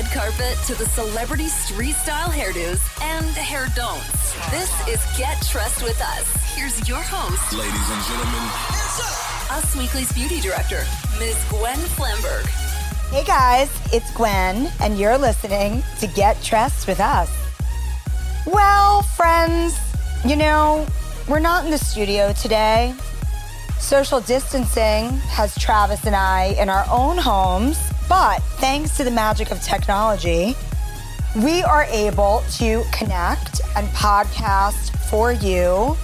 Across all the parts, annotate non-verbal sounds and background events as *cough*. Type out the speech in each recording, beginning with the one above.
red carpet to the celebrity street style hairdos and hair don'ts. This is Get Dressed with Us. Here's your host, Ladies and gentlemen, Us Weekly's beauty director, Ms. Gwen Flamberg. Hey guys, it's Gwen, and you're listening to Get Dressed with Us. Well, friends, you know, we're not in the studio today. Social distancing has Travis and I in our own homes, but thanks to the magic of technology, we are able to connect and podcast for you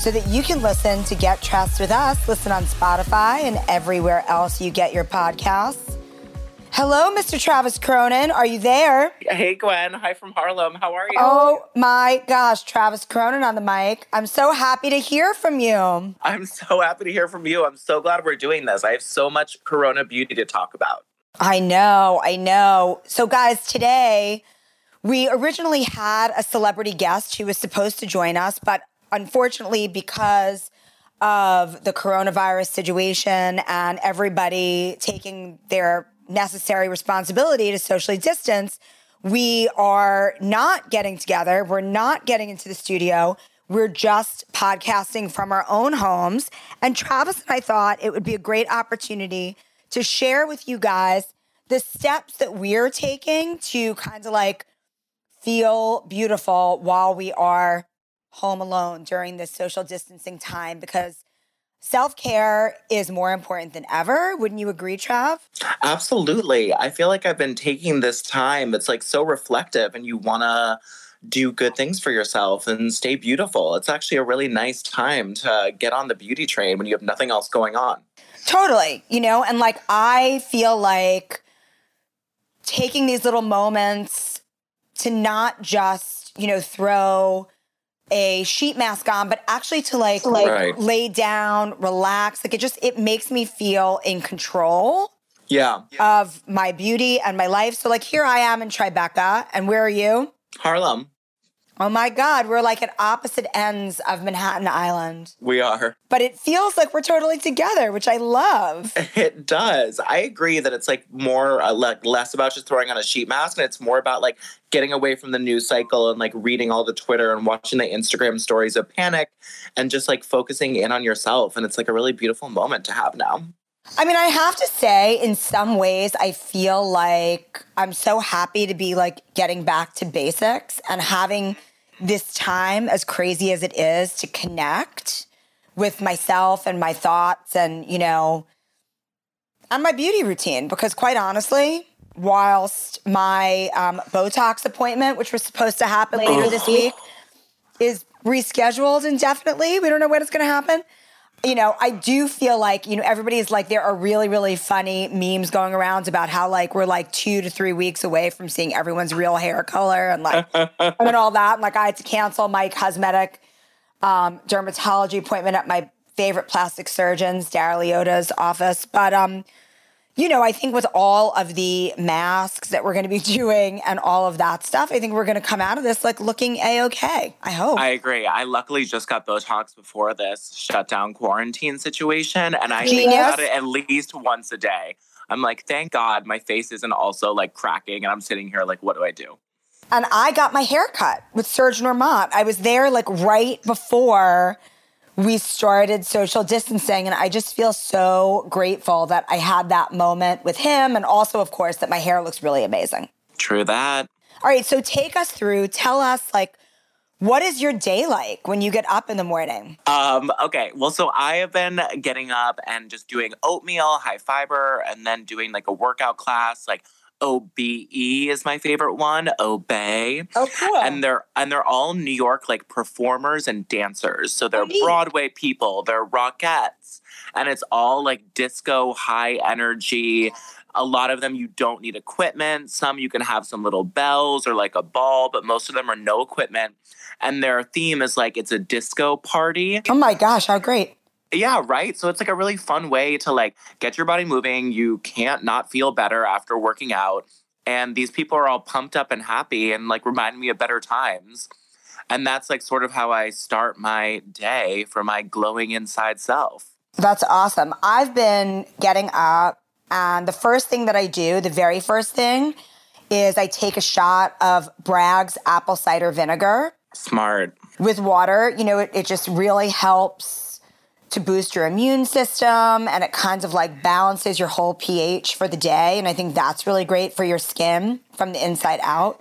so that you can listen to Get Dressed with Us. Listen on Spotify and everywhere else you get your podcasts. Hello, Mr. Travis Cronin. Are you there? Hey Gwen, hi from Harlem. How are you? Oh my gosh, Travis Cronin on the mic. I'm so happy to hear from you. I'm so happy to hear from you. I'm so glad we're doing this. I have so much Corona beauty to talk about. I know, I know. So, guys, today we originally had a celebrity guest who was supposed to join us, but unfortunately, because of the coronavirus situation and everybody taking their necessary responsibility to socially distance, we are not getting together. We're not getting into the studio. We're just podcasting from our own homes. And Travis and I thought it would be a great opportunity to share with you guys the steps that we're taking to kind of like feel beautiful while we are home alone during this social distancing time because self care is more important than ever. Wouldn't you agree, Trav? Absolutely. I feel like I've been taking this time. It's like so reflective, and you want to do good things for yourself and stay beautiful. It's actually a really nice time to get on the beauty train when you have nothing else going on. Totally. You know, and like I feel like taking these little moments to not just, you know, throw a sheet mask on, but actually to like, like Right. lay down, relax. Like it just it makes me feel in control Yeah. of my beauty and my life. So like here I am in Tribeca, and where are you? Harlem, Oh my God, we're like at opposite ends of Manhattan Island. we are. But it feels like we're totally together, which I love. It does. I agree that it's like more uh, like less about just throwing on a sheet mask and it's more about like getting away from the news cycle and like reading all the Twitter and watching the Instagram stories of panic and just like focusing in on yourself and it's like a really beautiful moment to have now. I mean, I have to say, in some ways, I feel like I'm so happy to be like getting back to basics and having this time, as crazy as it is, to connect with myself and my thoughts and, you know, and my beauty routine. Because quite honestly, whilst my um, Botox appointment, which was supposed to happen later this week, is rescheduled indefinitely, we don't know when it's going to happen you know, I do feel like, you know, everybody's like, there are really, really funny memes going around about how like we're like two to three weeks away from seeing everyone's real hair color and like, *laughs* and all that. And like, I had to cancel my cosmetic um, dermatology appointment at my favorite plastic surgeon's, Dara Liotta's office. But, um, you know, I think with all of the masks that we're going to be *laughs* doing and all of that stuff, I think we're going to come out of this like looking a okay. I hope. I agree. I luckily just got Botox before this shutdown quarantine situation and I think about it at least once a day. I'm like, thank God my face isn't also like cracking and I'm sitting here like, what do I do? and I got my hair cut with Serge Normant. I was there like right before we started social distancing, and I just feel so grateful that I had that moment with him, and also, of course, that my hair looks really amazing. True that. All right, so take us through. Tell us like. What is your day like when you get up in the morning? Um, okay, well, so I have been getting up and just doing oatmeal, high fiber, and then doing like a workout class. Like OBE is my favorite one, Obey. Oh, cool. And they're and they're all New York like performers and dancers. So they're. Broadway people, they're rockettes, and it's all like disco, high energy. A lot of them you don't need equipment. Some you can have some little bells or like a ball, but most of them are no equipment. And their theme is like it's a disco party. oh my gosh, how great. Yeah, right. So it's like a really fun way to like get your body moving. You can't not feel better after working out. And these people are all pumped up and happy and like remind me of better times. And that's like sort of how I start my day for my glowing inside self. That's awesome. I've been getting up, and the first thing that I do, the very first thing, is I take a shot of Bragg's apple cider vinegar Smart. with water. You know, it, it just really helps to boost your immune system and it kind of like balances your whole pH for the day. And I think that's really great for your skin from the inside out.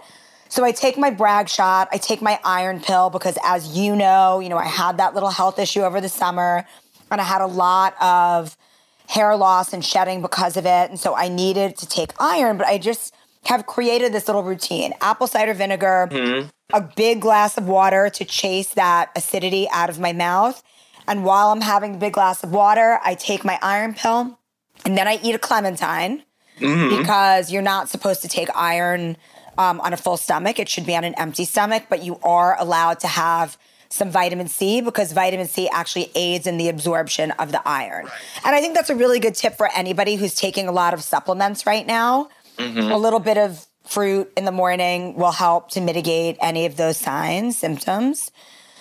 So I take my Bragg shot, I take my iron pill because as you know, you know, I had that little health issue over the summer and I had a lot of hair loss and shedding because of it. And so I needed to take iron, but I just have created this little routine. Apple cider vinegar, mm-hmm. a big glass of water to chase that acidity out of my mouth. And while I'm having a big glass of water, I take my iron pill and then I eat a clementine because you're not supposed to take iron um, on a full stomach. It should be on an empty stomach, but you are allowed to have some vitamin C because vitamin C actually aids in the absorption of the iron. And I think that's a really good tip for anybody who's taking a lot of supplements right now. A little bit of fruit in the morning will help to mitigate any of those signs, symptoms.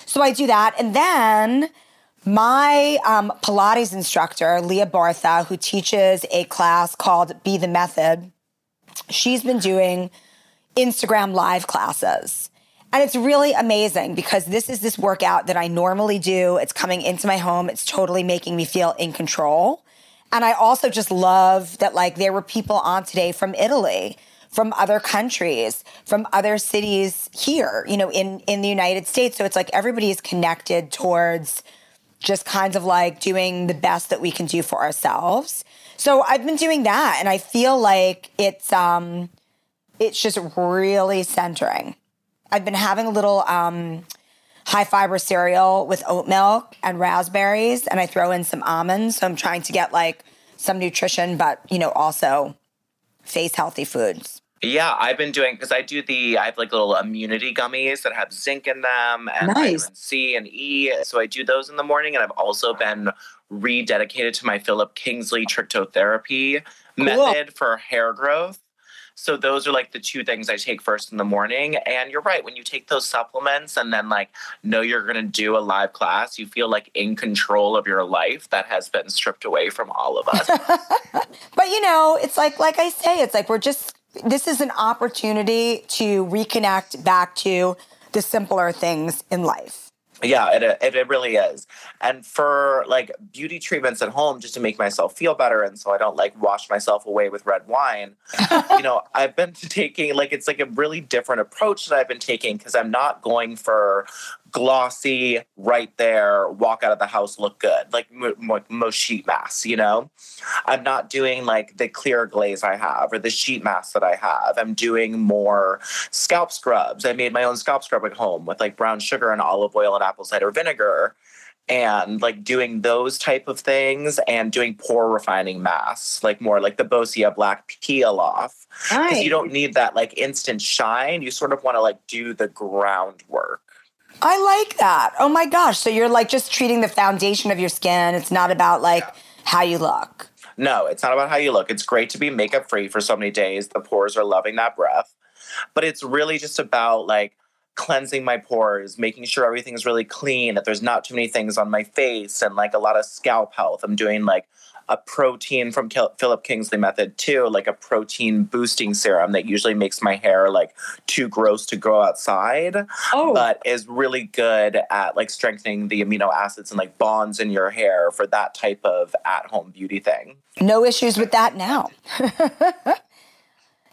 So I do that. And then my um, Pilates instructor, Leah Bartha, who teaches a class called Be the Method, she's been doing Instagram live classes. And it's really amazing because this is this workout that I normally do. It's coming into my home. It's totally making me feel in control. And I also just love that like there were people on today from Italy, from other countries, from other cities here, you know, in in the United States. So it's like everybody is connected towards just kind of like doing the best that we can do for ourselves. So I've been doing that and I feel like it's um it's just really centering. I've been having a little um high fiber cereal with oat milk and raspberries and I throw in some almonds. So I'm trying to get like some nutrition but, you know, also face healthy foods. Yeah, I've been doing because I do the I have like little immunity gummies that have zinc in them and Nice. C and E. So I do those in the morning, and I've also been rededicated to my Philip Kingsley trichotherapy method for hair growth. So those are like the two things I take first in the morning. And you're right, when you take those supplements and then like know you're gonna do a live class, you feel like in control of your life that has been stripped away from all of us. *laughs* But you know, it's like like I say, it's like we're just this is an opportunity to reconnect back to the simpler things in life. Yeah, it, it it really is. And for like beauty treatments at home, just to make myself feel better, and so I don't like wash myself away with red wine. *laughs* you know, I've been taking like it's like a really different approach that I've been taking because I'm not going for glossy, right there, walk out of the house, look good, like mo- most sheet masks. You know, I'm not doing like the clear glaze I have or the sheet mask that I have. I'm doing more scalp scrubs. I made my own scalp scrub at home with like brown sugar and olive oil and apple cider vinegar and like doing those type of things and doing pore refining masks, like more like the Boscia black peel off. Because you don't need that like instant shine. You sort of want to like do the groundwork. I like that. Oh my gosh. So you're like just treating the foundation of your skin. It's not about like how you look. No, it's not about how you look. It's great to be makeup free for so many days. The pores are loving that breath. But it's really just about like cleansing my pores, making sure everything's really clean, that there's not too many things on my face, and like a lot of scalp health. I'm doing like a protein from Kil- Philip Kingsley method too, like a protein boosting serum that usually makes my hair like too gross to go outside, Oh. but is really good at like strengthening the amino acids and like bonds in your hair for that type of at home beauty thing. No issues with that now. *laughs*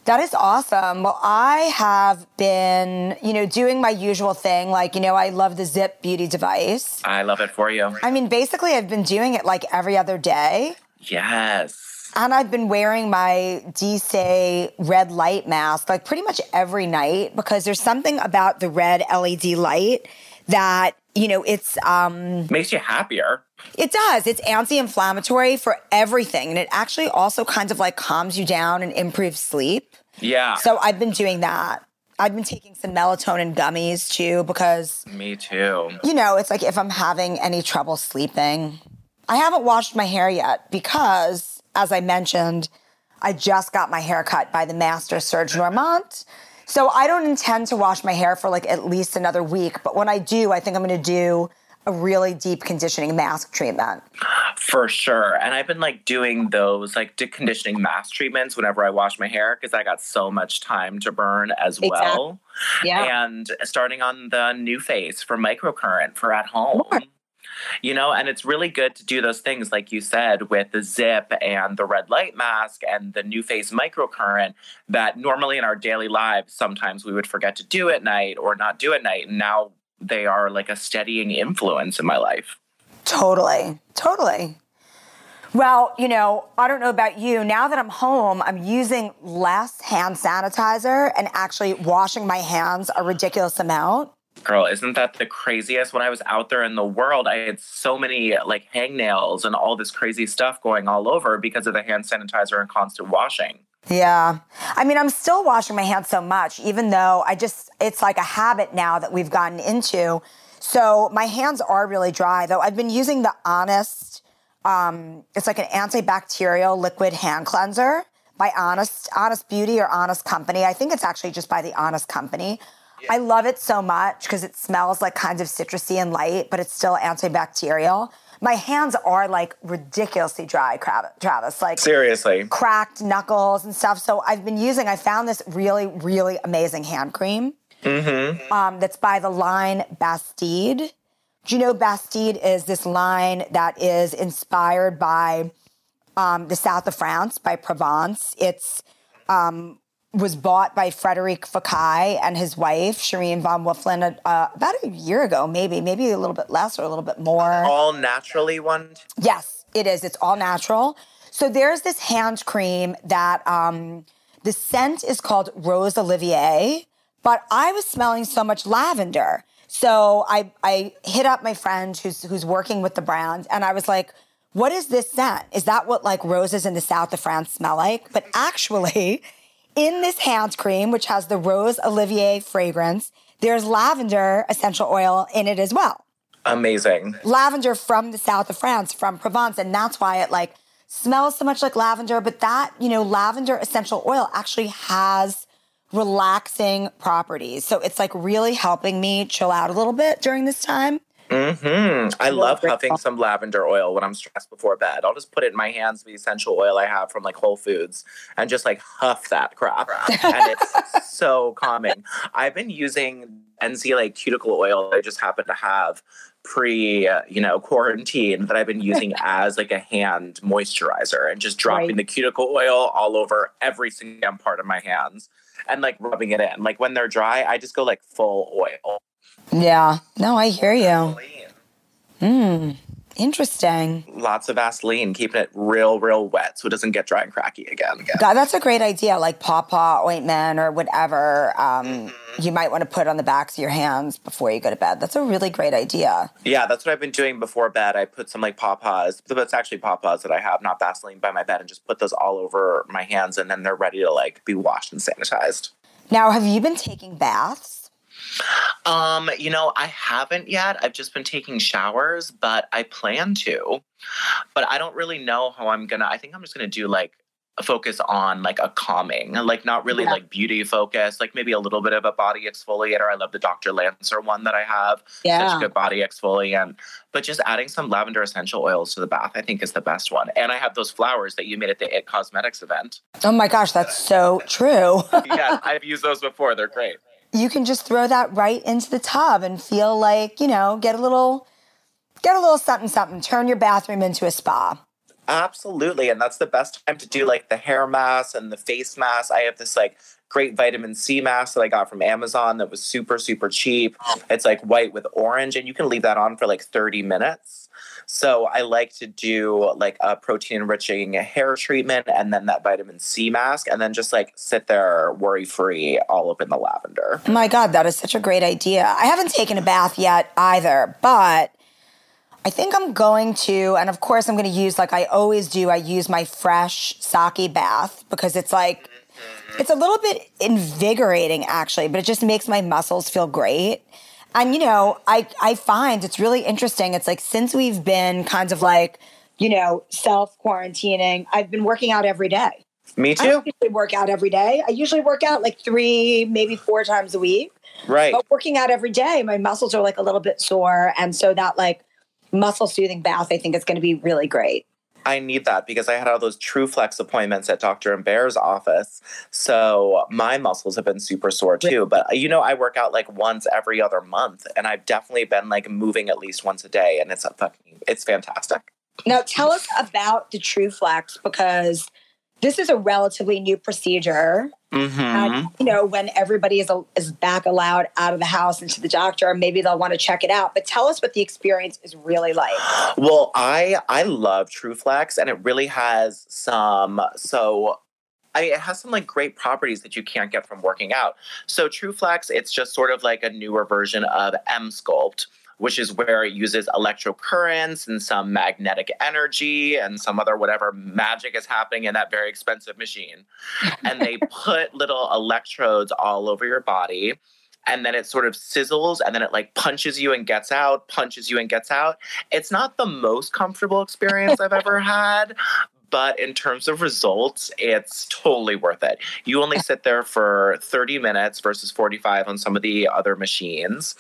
that is awesome. Well, I have been, you know, doing my usual thing. Like, you know, I love the ZIIP beauty device. I love it for you. I mean, basically, I've been doing it like every other day. Yes. And I've been wearing my Déesse red light mask like pretty much every night because there's something about the red LED light that, you know, it's um Makes you happier. it does. It's anti-inflammatory for everything and it actually also kind of like calms you down and improves sleep. Yeah. So I've been doing that. I've been taking some melatonin gummies too because Me too. you know, it's like if I'm having any trouble sleeping. I haven't washed my hair yet because, as I mentioned, I just got my hair cut by the master Serge Normant. So I don't intend to wash my hair for like at least another week. But when I do, I think I'm going to do a really deep conditioning mask treatment. For sure. And I've been like doing those like deconditioning mask treatments whenever I wash my hair because I got so much time to burn as Exactly. well. Yeah. And starting on the NuFACE for microcurrent for at home. Sure. You know, and it's really good to do those things, like you said, with the ZIIP and the red light mask and the NuFACE microcurrent that normally in our daily lives, sometimes we would forget to do at night or not do at night. And now they are like a steadying influence in my life. Totally. Totally. Well, you know, I don't know about you. Now that I'm home, I'm using less hand sanitizer and actually washing my hands a ridiculous amount. Girl, isn't that the craziest? When I was out there in the world, I had so many like hangnails and all this crazy stuff going all over because of the hand sanitizer and constant washing. Yeah. I mean, I'm still washing my hands so much, even though I just, it's like a habit now that we've gotten into. So my hands are really dry, though. I've been using the Honest, um, it's like an antibacterial liquid hand cleanser by Honest, Honest Beauty or Honest Company. I think it's actually just by the Honest Company. I love it so much because it smells like kind of citrusy and light, but it's still antibacterial. My hands are like ridiculously dry, Travis. Like Seriously. cracked knuckles and stuff. So I've been using, I found this really, really amazing hand cream um, that's by the line Bastide. Do you know Bastide is this line that is inspired by um, the south of France, by Provence? It's um, was bought by Frederic Fekkai and his wife, Shirin von Wulffen, uh, about a year ago, maybe, maybe a little bit less or a little bit more. All naturally one. Yes, it is. It's all natural. So there's this hand cream that um, the scent is called Rose Olivier, but I was smelling so much lavender. So I I hit up my friend who's who's working with the brand, and I was like, "What is this scent? Is that what like roses in the south of France smell like?" But actually, in this hand cream, which has the Rose Olivier fragrance, there's lavender essential oil in it as well Amazing. lavender from the south of France, from Provence, and that's why it like smells so much like lavender. But that, you know, lavender essential oil actually has relaxing properties. So it's like really helping me chill out a little bit during this time. Hmm I love huffing some lavender oil when I'm stressed before bed. I'll just put it in my hands, the essential oil I have from like Whole Foods, and just like huff that crap. and it's *laughs* so calming. I've been using NC like cuticle oil that I just happen to have pre, uh, you know, quarantine that I've been *laughs* using as like a hand moisturizer and just dropping Right. the cuticle oil all over every single part of my hands and like rubbing it in. Like when they're dry, I just go like full oil. Yeah. No, I hear you. Hmm. Interesting. lots of Vaseline, keeping it real, real wet so it doesn't get dry and cracky again. God, that's a great idea. Like pawpaw ointment or whatever um, you might want to put on the backs of your hands before you go to bed. That's a really great idea. Yeah, that's what I've been doing before bed. I put some like pawpaws, but it's actually pawpaws that I have, not Vaseline, by my bed, and just put those all over my hands, and then they're ready to like be washed and sanitized. Now, have you been taking baths? Um, you know, I haven't yet. I've just been taking showers, but I plan to. But I don't really know how I'm gonna. I think I'm just gonna do like a focus on like a calming, like not really Yeah. like beauty focus, like maybe a little bit of a body exfoliator. I love the Dr. Lancer one that I have. Yeah. Such a good body exfoliant. But just adding some lavender essential oils to the bath, I think is the best one. And I have those flowers that you made at the It Cosmetics event. Oh my gosh, that's so true. *laughs* yeah, *laughs* I've used those before. They're great. You can just throw that right into the tub and feel like, you know, get a little get a little something something. Turn your bathroom into a spa. Absolutely. And that's the best time to do like the hair mask and the face mask. I have this like great vitamin C mask that I got from Amazon that was super, super cheap. It's like white with orange, and you can leave that on for like 30 minutes. So I like to do like a protein enriching hair treatment and then that vitamin C mask, and then just like sit there worry free all up in the lavender. My God, that is such a great idea. I haven't taken a bath yet either, but I think I'm going to, and of course I'm going to use like I always do. I use my fresh sake bath because it's like mm-hmm. it's a little bit invigorating actually, but it just makes my muscles feel great. And you know, I I find it's really interesting. It's like since we've been kind of like, you know, self quarantining, I've been working out every day. Me too. don't usually work out every day. I usually work out like three, maybe four times a week. Right. But working out every day, my muscles are like a little bit sore. And so that like muscle soothing bath, I think is going to be really great. I need that because I had all those TrueFlex appointments at Dr. Bear's office. So my muscles have been super sore too. But uh, you know, I work out like once every other month and I've definitely been like moving at least once a day and it's a fucking it's fantastic. Now tell us about the TrueFlex because this is a relatively new procedure. Mm-hmm. And, you know, when everybody is, is back allowed out of the house into the doctor, maybe they'll want to check it out. But tell us what the experience is really like. Well, I I love TrueFlex, and it really has some so. I mean, it has some like great properties that you can't get from working out. So TrueFlex, it's just sort of like a newer version of Emsculpt which is where it uses electrocurrents and some magnetic energy and some other whatever magic is happening in that very expensive machine. and they *laughs* put little electrodes all over your body. And then it sort of sizzles and then it like punches you and gets out, punches you and gets out. It's not the most comfortable experience I've ever had, but in terms of results, it's totally worth it. You only sit there for 30 minutes versus 45 on some of the other machines.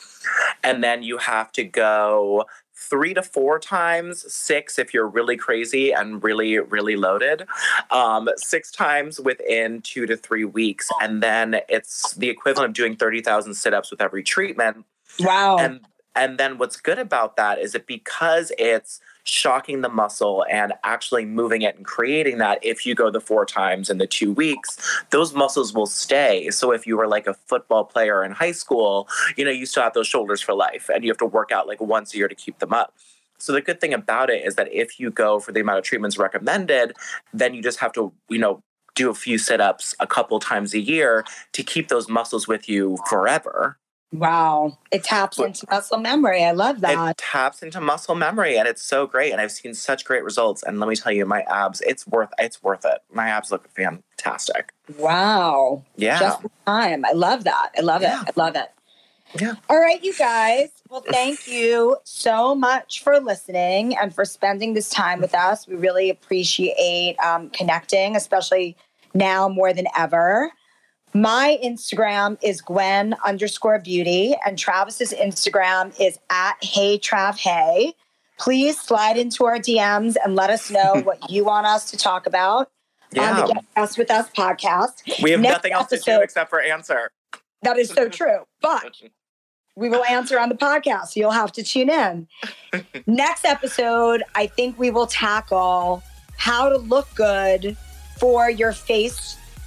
And then you have to go three to four times, six if you're really crazy and really, really loaded, um, six times within two to three weeks. And then it's the equivalent of doing 30,000 sit ups with every treatment. Wow. And and then what's good about that is that because it's shocking the muscle and actually moving it and creating that, if you go the four times in the two weeks, those muscles will stay. So if you were like a football player in high school, you know, you still have those shoulders for life and you have to work out like once a year to keep them up. So the good thing about it is that if you go for the amount of treatments recommended, then you just have to, you know, do a few sit-ups a couple times a year to keep those muscles with you forever. Wow. It taps into muscle memory. I love that. It taps into muscle memory and it's so great. And I've seen such great results. And let me tell you, my abs, it's worth it's worth it. My abs look fantastic. Wow. Yeah. Just the time. I love that. I love Yeah. it. I love it. Yeah. All right, you guys. Well, thank *laughs* you so much for listening and for spending this time with us. We really appreciate um, connecting, especially now more than ever. My Instagram is Gwen underscore beauty, and Travis's Instagram is at Hey Trav Hey. Please slide into our DMs and let us know *laughs* what you want us to talk about um, on Yeah. the Get Us With Us podcast. We have Next nothing else to do except for answer. That is so true. But we will *laughs* answer on the podcast. So you'll have to tune in. Next episode, I think we will tackle how to look good for your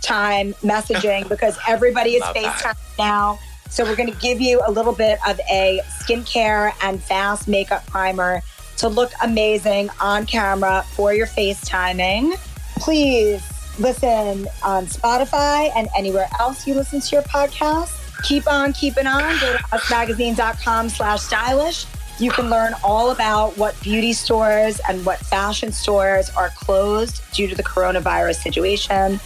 FaceTime messaging because *laughs* everybody is. FaceTime now. So we're going to give you a little bit of a skincare and fast makeup primer to look amazing on camera for your FaceTiming. Please listen on Spotify and anywhere else you listen to your podcast. Keep on keeping on. Go to usmagazine.com slash stylish. You can learn all about what beauty stores and what fashion stores are closed due to the coronavirus situation.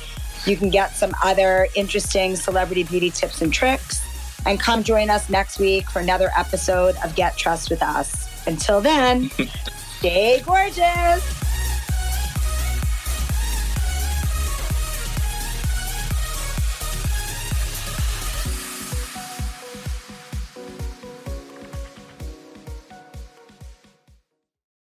You can get some other interesting celebrity beauty tips and tricks. And come join us next week for another episode of Get Dressed with Us. Until then, *laughs* stay gorgeous.